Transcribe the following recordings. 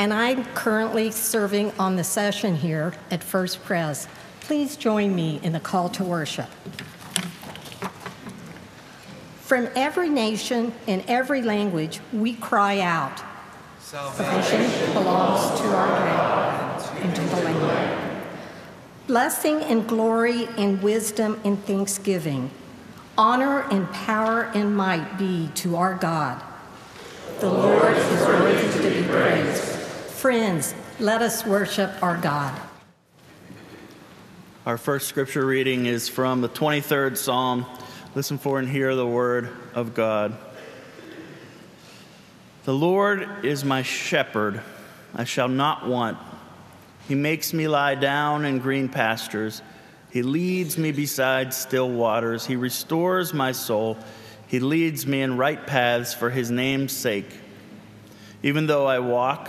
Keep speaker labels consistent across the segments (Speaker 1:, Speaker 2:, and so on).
Speaker 1: and I'm currently serving on the session here at First Pres. Please join me in the call to worship. From every nation and every language, we cry out Salvation belongs to our God and to the Lamb. Blessing and glory and wisdom and thanksgiving, honor and power and might be to our God the Lord is worthy to be praised. Friends, let us worship our God.
Speaker 2: Our first scripture reading is from the 23rd Psalm. Listen for and hear the word of God. The Lord is my shepherd, I shall not want. He makes me lie down in green pastures. He leads me beside still waters. He restores my soul. He leads me in right paths for his name's sake. Even though I walk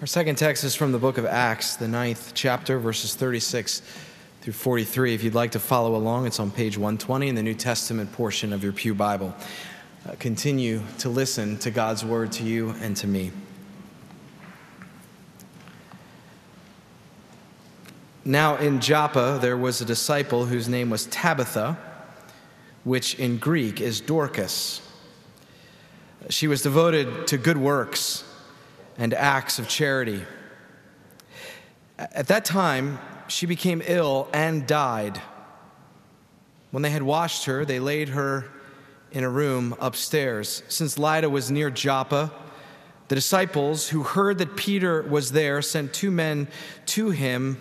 Speaker 3: Our second text is from the book of Acts, the ninth chapter, verses 36 through 43. If you'd like to follow along, it's on page 120 in the New Testament portion of your Pew Bible. Uh, continue to listen to God's word to you and to me. Now in Joppa there was a disciple whose name was Tabitha, which in Greek is Dorcas. She was devoted to good works and acts of charity. At that time, she became ill and died. When they had washed her, they laid her in a room upstairs. Since Lydda was near Joppa, the disciples who heard that Peter was there sent two men to him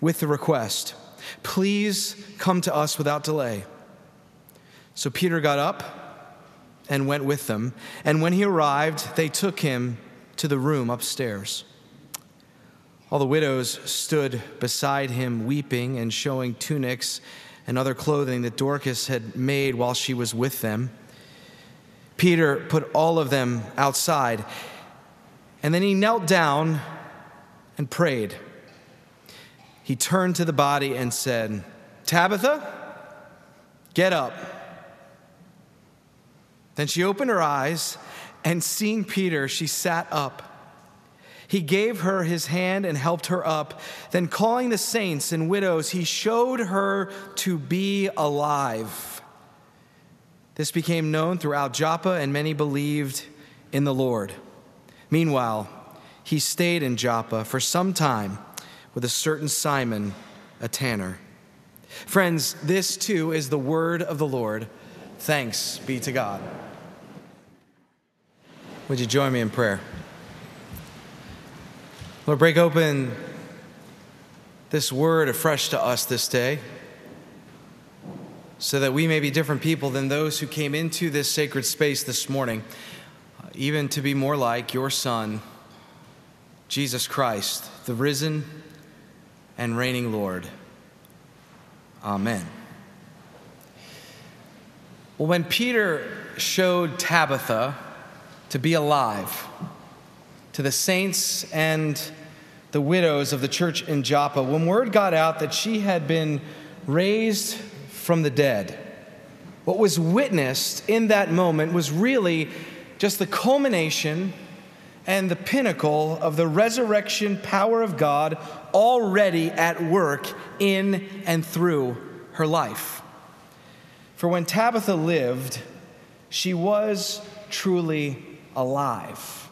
Speaker 3: with the request Please come to us without delay. So Peter got up and went with them. And when he arrived, they took him to the room upstairs. All the widows stood beside him, weeping and showing tunics and other clothing that Dorcas had made while she was with them. Peter put all of them outside, and then he knelt down and prayed he turned to the body and said, Tabitha, get up. Then she opened her eyes, and seeing Peter, she sat up. He gave her his hand and helped her up. Then, calling the saints and widows, he showed her to be alive. This became known throughout Joppa, and many believed in the Lord. Meanwhile, he stayed in Joppa for some time with a certain Simon, a tanner. Friends, this too is the word of the Lord. Thanks be to God. Would you join me in prayer? Lord, break open this word afresh to us this day so that we may be different people than those who came into this sacred space this morning, uh, even to be more like your Son, Jesus Christ, the risen and reigning Lord. Amen. Well, when Peter showed Tabitha to be alive to the saints and the widows of the church in Joppa, when word got out that she had been raised from the dead, what was witnessed in that moment was really just the culmination and the pinnacle of the resurrection power of God already at work in and through her life. For when Tabitha lived, she was truly alive.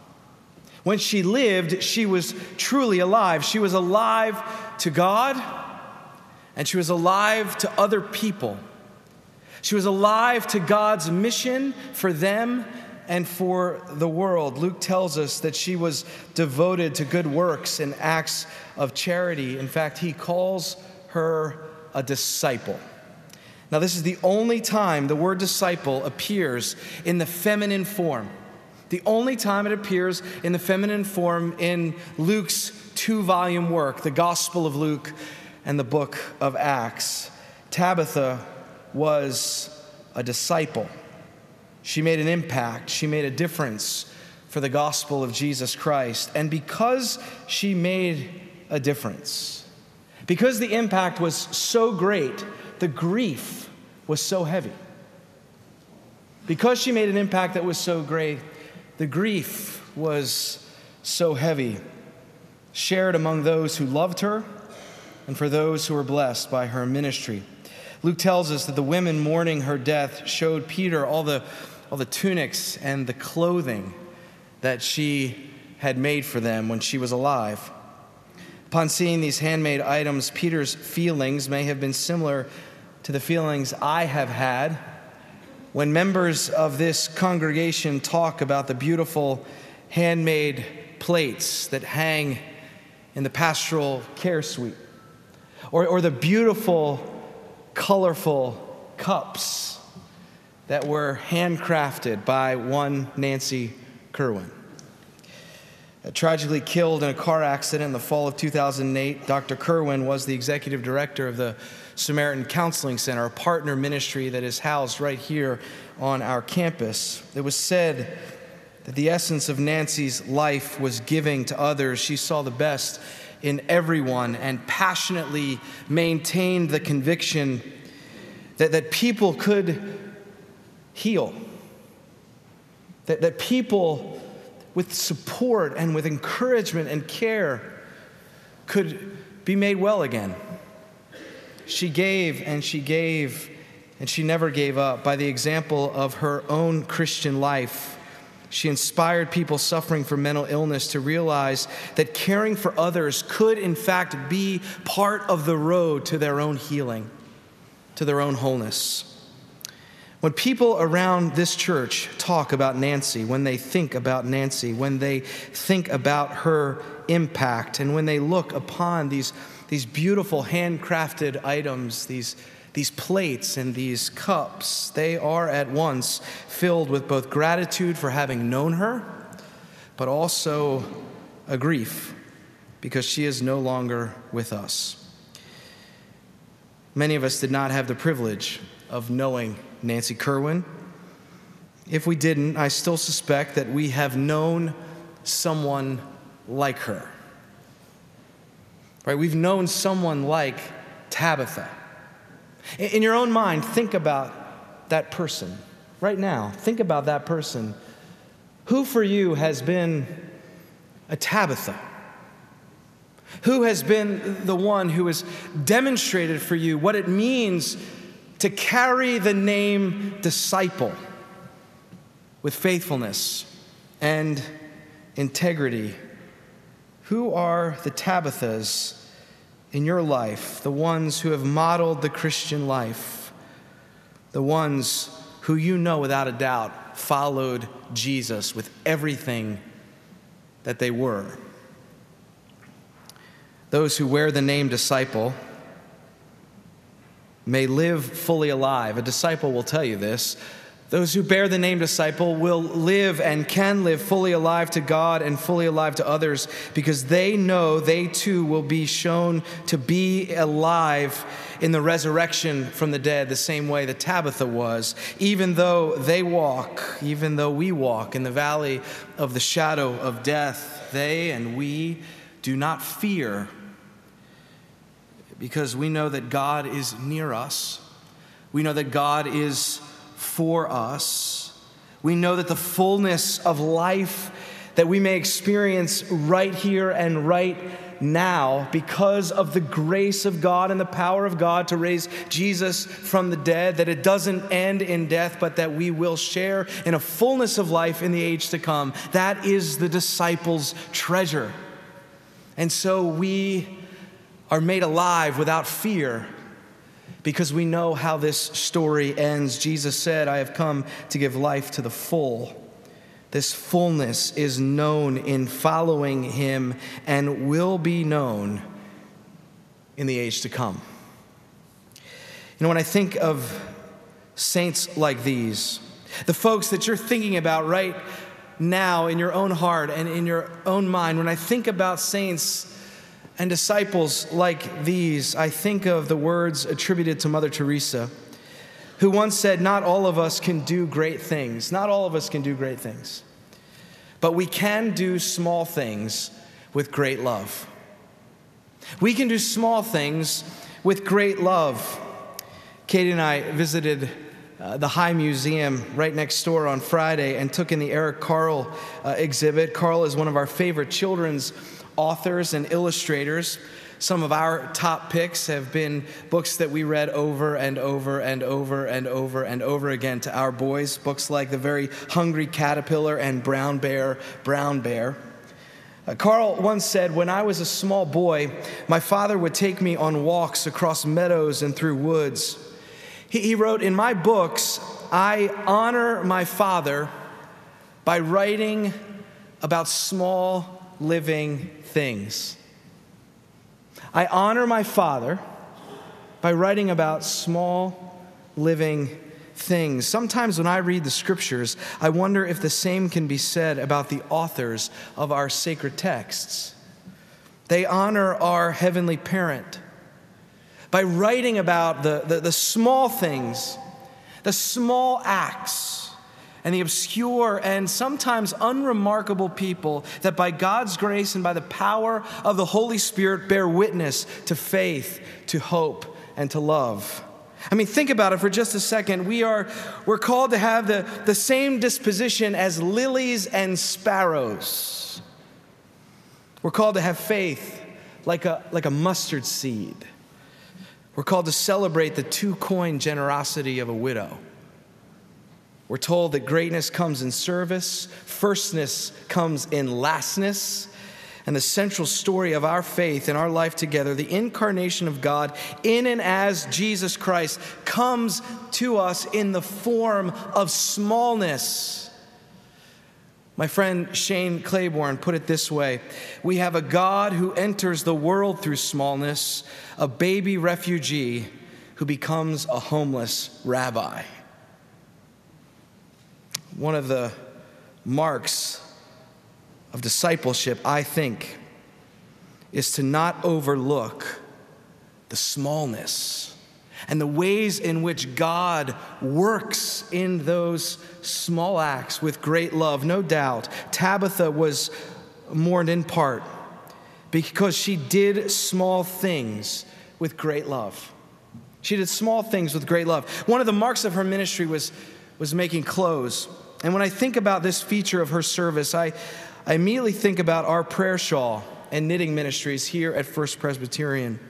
Speaker 3: When she lived, she was truly alive. She was alive to God, and she was alive to other people. She was alive to God's mission for them and for the world. Luke tells us that she was devoted to good works and acts of charity. In fact, he calls her a disciple. Now, this is the only time the word disciple appears in the feminine form. The only time it appears in the feminine form in Luke's two volume work, the Gospel of Luke and the book of Acts. Tabitha was a disciple. She made an impact, she made a difference for the gospel of Jesus Christ. And because she made a difference, because the impact was so great, the grief was so heavy. Because she made an impact that was so great, the grief was so heavy, shared among those who loved her and for those who were blessed by her ministry. Luke tells us that the women mourning her death showed Peter all the, all the tunics and the clothing that she had made for them when she was alive. Upon seeing these handmade items, Peter's feelings may have been similar to the feelings I have had when members of this congregation talk about the beautiful handmade plates that hang in the pastoral care suite, or, or the beautiful colorful cups that were handcrafted by one Nancy Kerwin. Tragically killed in a car accident in the fall of 2008, Dr. Kerwin was the executive director of the Samaritan Counseling Center, a partner ministry that is housed right here on our campus. It was said that the essence of Nancy's life was giving to others. She saw the best in everyone and passionately maintained the conviction that, that people could heal, that, that people with support and with encouragement and care could be made well again. She gave and she gave and she never gave up by the example of her own Christian life she inspired people suffering from mental illness to realize that caring for others could, in fact, be part of the road to their own healing, to their own wholeness. When people around this church talk about Nancy, when they think about Nancy, when they think about her impact, and when they look upon these, these beautiful handcrafted items, these these plates and these cups, they are at once filled with both gratitude for having known her, but also a grief because she is no longer with us. Many of us did not have the privilege of knowing Nancy Kerwin. If we didn't, I still suspect that we have known someone like her. Right? We've known someone like Tabitha in your own mind, think about that person right now. Think about that person. Who for you has been a Tabitha? Who has been the one who has demonstrated for you what it means to carry the name disciple with faithfulness and integrity? Who are the Tabithas in your life, the ones who have modeled the Christian life, the ones who you know without a doubt followed Jesus with everything that they were. Those who wear the name disciple may live fully alive. A disciple will tell you this. Those who bear the name disciple will live and can live fully alive to God and fully alive to others because they know they too will be shown to be alive in the resurrection from the dead, the same way that Tabitha was. Even though they walk, even though we walk in the valley of the shadow of death, they and we do not fear because we know that God is near us. We know that God is for us. We know that the fullness of life that we may experience right here and right now because of the grace of God and the power of God to raise Jesus from the dead, that it doesn't end in death, but that we will share in a fullness of life in the age to come. That is the disciples' treasure. And so we are made alive without fear because we know how this story ends. Jesus said, I have come to give life to the full. This fullness is known in following him and will be known in the age to come. You know, when I think of saints like these, the folks that you're thinking about right now in your own heart and in your own mind, when I think about saints and disciples like these, I think of the words attributed to Mother Teresa who once said, Not all of us can do great things. Not all of us can do great things. But we can do small things with great love. We can do small things with great love. Katie and I visited uh, the High Museum right next door on Friday and took in the Eric Carle uh, exhibit. Carle is one of our favorite children's authors and illustrators. Some of our top picks have been books that we read over and over and over and over and over again to our boys. Books like The Very Hungry Caterpillar and Brown Bear, Brown Bear. Uh, Carle once said, When I was a small boy, my father would take me on walks across meadows and through woods. He, he wrote, In my books, I honor my father by writing about small living things. I honor my Father by writing about small living things. Sometimes when I read the scriptures, I wonder if the same can be said about the authors of our sacred texts. They honor our heavenly parent by writing about the, the, the small things, the small acts and the obscure and sometimes unremarkable people that by God's grace and by the power of the Holy Spirit bear witness to faith, to hope, and to love. I mean, think about it for just a second. We are, we're called to have the, the same disposition as lilies and sparrows. We're called to have faith like a, like a mustard seed. We're called to celebrate the two coin generosity of a widow. We're told that greatness comes in service, firstness comes in lastness. And the central story of our faith and our life together, the incarnation of God in and as Jesus Christ, comes to us in the form of smallness. My friend Shane Claiborne put it this way We have a God who enters the world through smallness, a baby refugee who becomes a homeless rabbi one of the marks of discipleship, I think, is to not overlook the smallness and the ways in which God works in those small acts with great love. No doubt, Tabitha was mourned in part because she did small things with great love. She did small things with great love. One of the marks of her ministry was, was making clothes. And when I think about this feature of her service, I, I immediately think about our prayer shawl and knitting ministries here at First Presbyterian.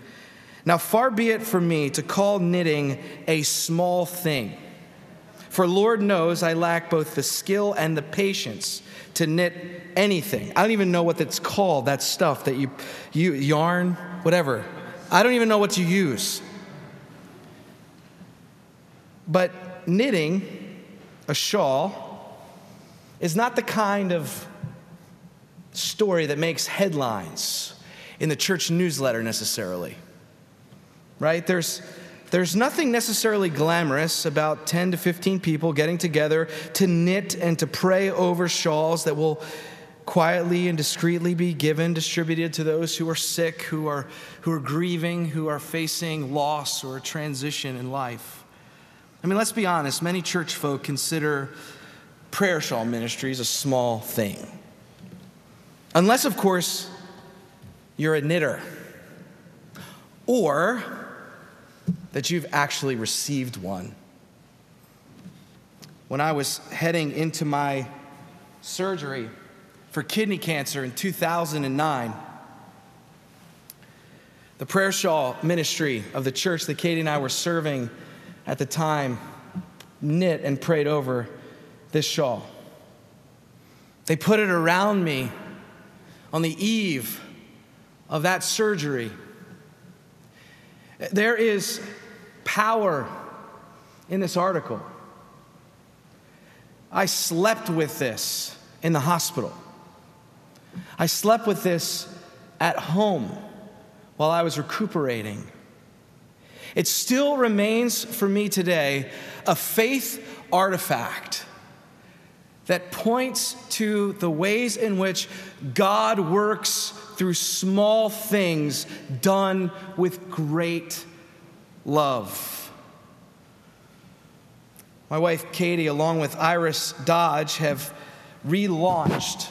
Speaker 3: Now, far be it from me to call knitting a small thing. For Lord knows I lack both the skill and the patience to knit anything. I don't even know what that's called, that stuff that you, you yarn, whatever. I don't even know what to use. But knitting a shawl is not the kind of story that makes headlines in the church newsletter necessarily. Right? There's there's nothing necessarily glamorous about 10 to 15 people getting together to knit and to pray over shawls that will quietly and discreetly be given, distributed to those who are sick, who are, who are grieving, who are facing loss or transition in life. I mean, let's be honest, many church folk consider prayer shawl ministry is a small thing. Unless, of course, you're a knitter or that you've actually received one. When I was heading into my surgery for kidney cancer in 2009. The prayer shawl ministry of the church that Katie and I were serving at the time knit and prayed over this shawl. They put it around me on the eve of that surgery. There is power in this article. I slept with this in the hospital. I slept with this at home while I was recuperating. It still remains for me today a faith artifact that points to the ways in which God works through small things done with great love. My wife Katie, along with Iris Dodge, have relaunched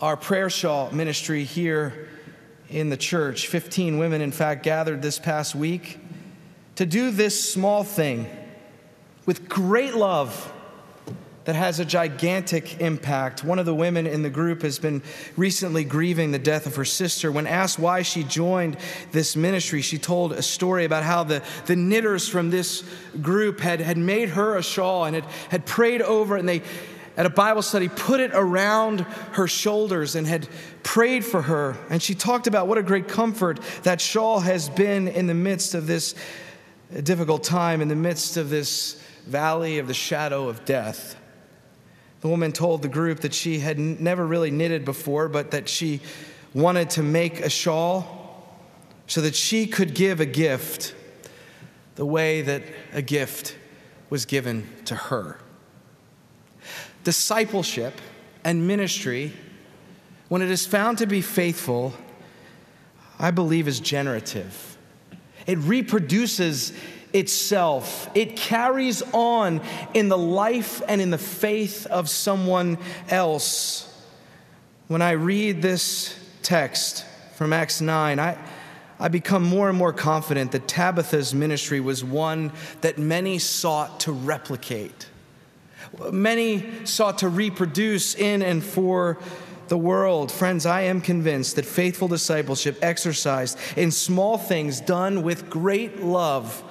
Speaker 3: our prayer shawl ministry here in the church. 15 women, in fact, gathered this past week to do this small thing with great love that has a gigantic impact. One of the women in the group has been recently grieving the death of her sister. When asked why she joined this ministry, she told a story about how the, the knitters from this group had, had made her a shawl and had, had prayed over it, and they, at a Bible study, put it around her shoulders and had prayed for her. And she talked about what a great comfort that shawl has been in the midst of this difficult time, in the midst of this valley of the shadow of death. The woman told the group that she had never really knitted before, but that she wanted to make a shawl so that she could give a gift the way that a gift was given to her. Discipleship and ministry, when it is found to be faithful, I believe is generative. It reproduces itself. It carries on in the life and in the faith of someone else. When I read this text from Acts 9, I, I become more and more confident that Tabitha's ministry was one that many sought to replicate. Many sought to reproduce in and for the world. Friends, I am convinced that faithful discipleship exercised in small things done with great love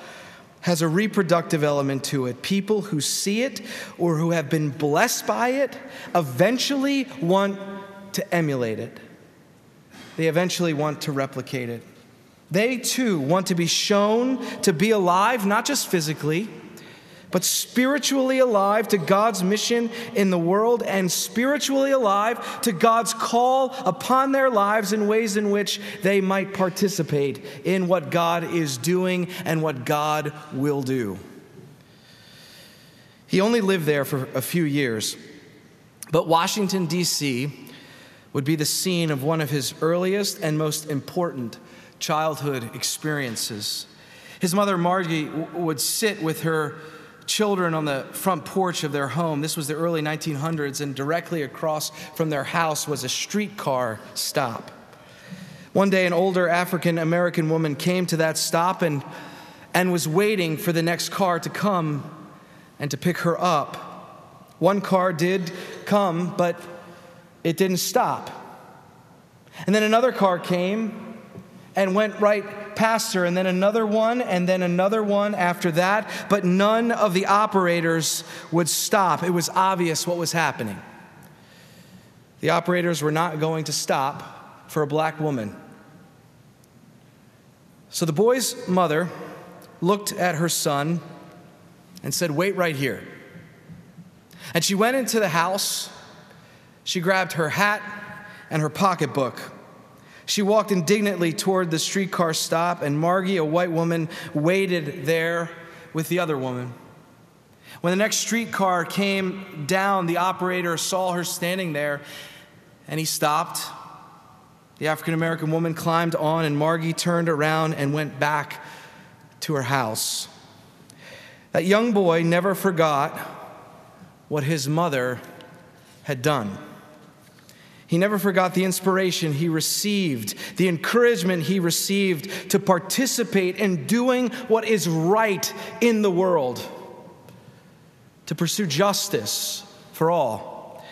Speaker 3: has a reproductive element to it. People who see it or who have been blessed by it eventually want to emulate it. They eventually want to replicate it. They too want to be shown to be alive, not just physically but spiritually alive to God's mission in the world and spiritually alive to God's call upon their lives in ways in which they might participate in what God is doing and what God will do. He only lived there for a few years, but Washington, D.C. would be the scene of one of his earliest and most important childhood experiences. His mother, Margie, would sit with her children on the front porch of their home. This was the early 1900s, and directly across from their house was a streetcar stop. One day, an older African American woman came to that stop and, and was waiting for the next car to come and to pick her up. One car did come, but it didn't stop. And then another car came and went right past her, and then another one, and then another one after that, but none of the operators would stop. It was obvious what was happening. The operators were not going to stop for a black woman. So the boy's mother looked at her son and said, Wait right here. And she went into the house. She grabbed her hat and her pocketbook. She walked indignantly toward the streetcar stop, and Margie, a white woman, waited there with the other woman. When the next streetcar came down, the operator saw her standing there and he stopped. The African American woman climbed on, and Margie turned around and went back to her house. That young boy never forgot what his mother had done. He never forgot the inspiration he received, the encouragement he received to participate in doing what is right in the world, to pursue justice for all.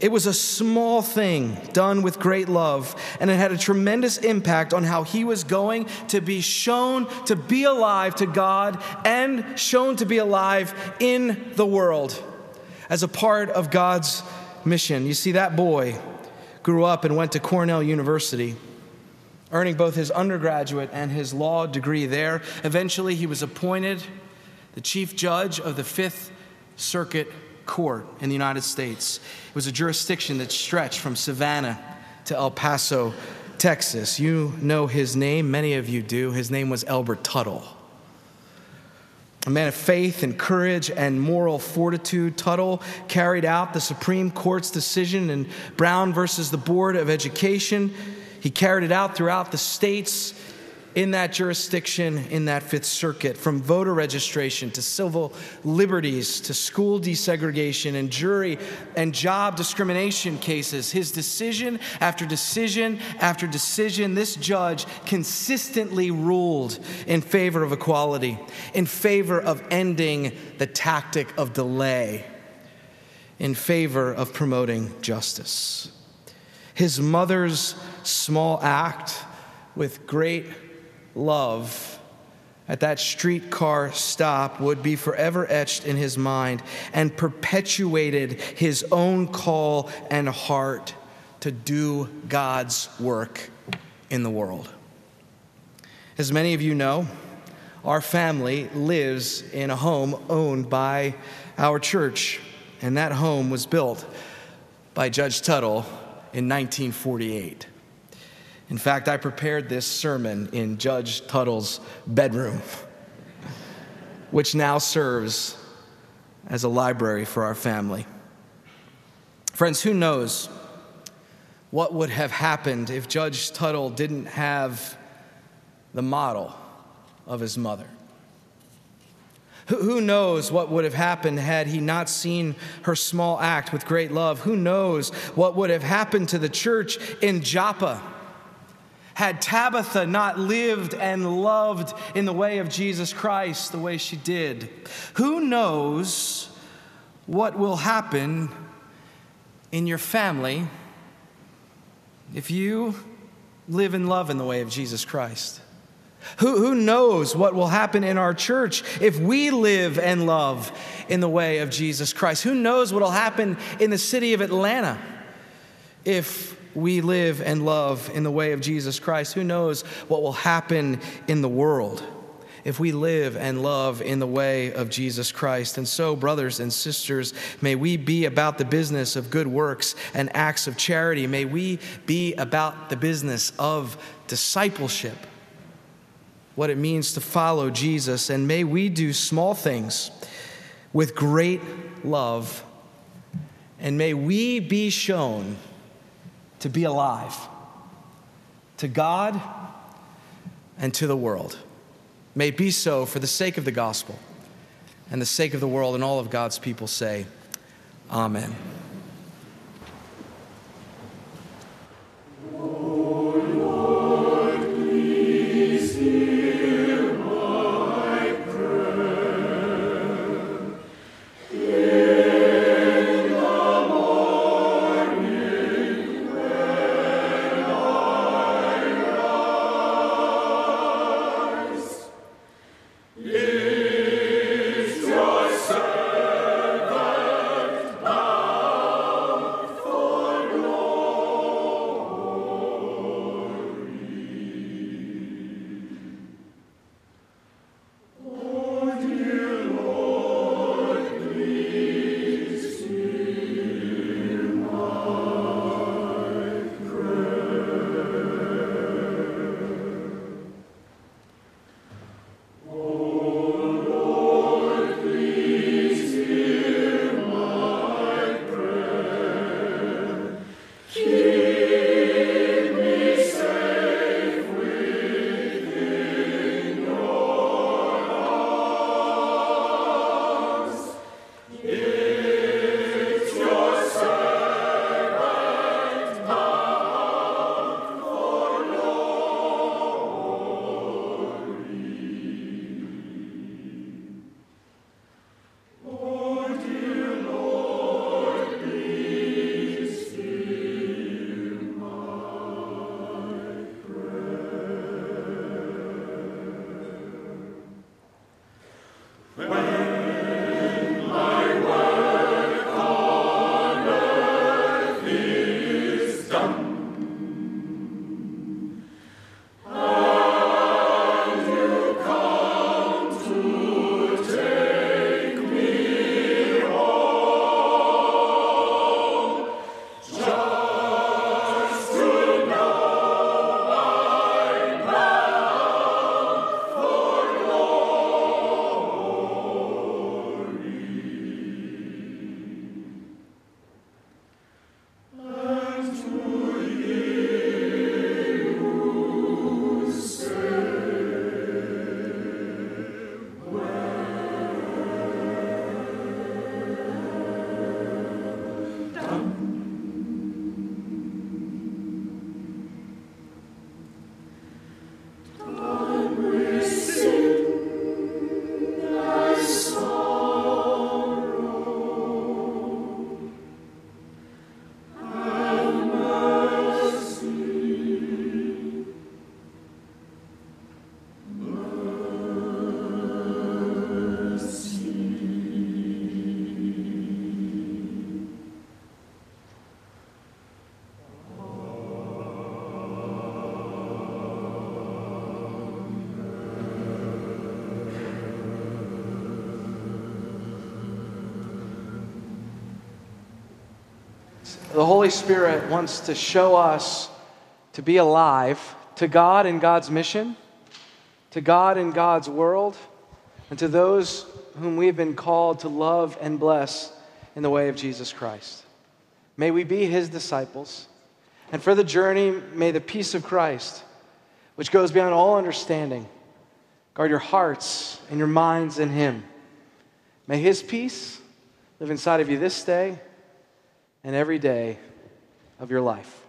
Speaker 3: It was a small thing done with great love, and it had a tremendous impact on how he was going to be shown to be alive to God and shown to be alive in the world as a part of God's mission. You see, that boy grew up and went to Cornell University, earning both his undergraduate and his law degree there. Eventually, he was appointed the chief judge of the Fifth Circuit Court in the United States. It was a jurisdiction that stretched from Savannah to El Paso, Texas. You know his name, many of you do. His name was Elbert Tuttle. A man of faith and courage and moral fortitude, Tuttle carried out the Supreme Court's decision in Brown versus the Board of Education. He carried it out throughout the states in that jurisdiction, in that Fifth Circuit, from voter registration to civil liberties to school desegregation and jury and job discrimination cases. His decision after decision after decision, this judge consistently ruled in favor of equality, in favor of ending the tactic of delay, in favor of promoting justice. His mother's small act with great love at that streetcar stop would be forever etched in his mind and perpetuated his own call and heart to do God's work in the world. As many of you know, our family lives in a home owned by our church, and that home was built by Judge Tuttle in 1948. In fact, I prepared this sermon in Judge Tuttle's bedroom, which now serves as a library for our family. Friends, who knows what would have happened if Judge Tuttle didn't have the model of his mother? Who knows what would have happened had he not seen her small act with great love? Who knows what would have happened to the church in Joppa? Had Tabitha not lived and loved in the way of Jesus Christ the way she did, who knows what will happen in your family if you live and love in the way of Jesus Christ? Who, who knows what will happen in our church if we live and love in the way of Jesus Christ? Who knows what will happen in the city of Atlanta if we live and love in the way of Jesus Christ, who knows what will happen in the world if we live and love in the way of Jesus Christ. And so, brothers and sisters, may we be about the business of good works and acts of charity. May we be about the business of discipleship, what it means to follow Jesus. And may we do small things with great love. And may we be shown to be alive to God and to the world. May be so for the sake of the gospel and the sake of the world, and all of God's people say, Amen. Holy Spirit wants to show us to be alive to God and God's mission, to God and God's world, and to those whom we have been called to love and bless in the way of Jesus Christ. May we be his disciples. And for the journey, may the peace of Christ, which goes beyond all understanding, guard your hearts and your minds in him. May his peace live inside of you this day and every day of your life.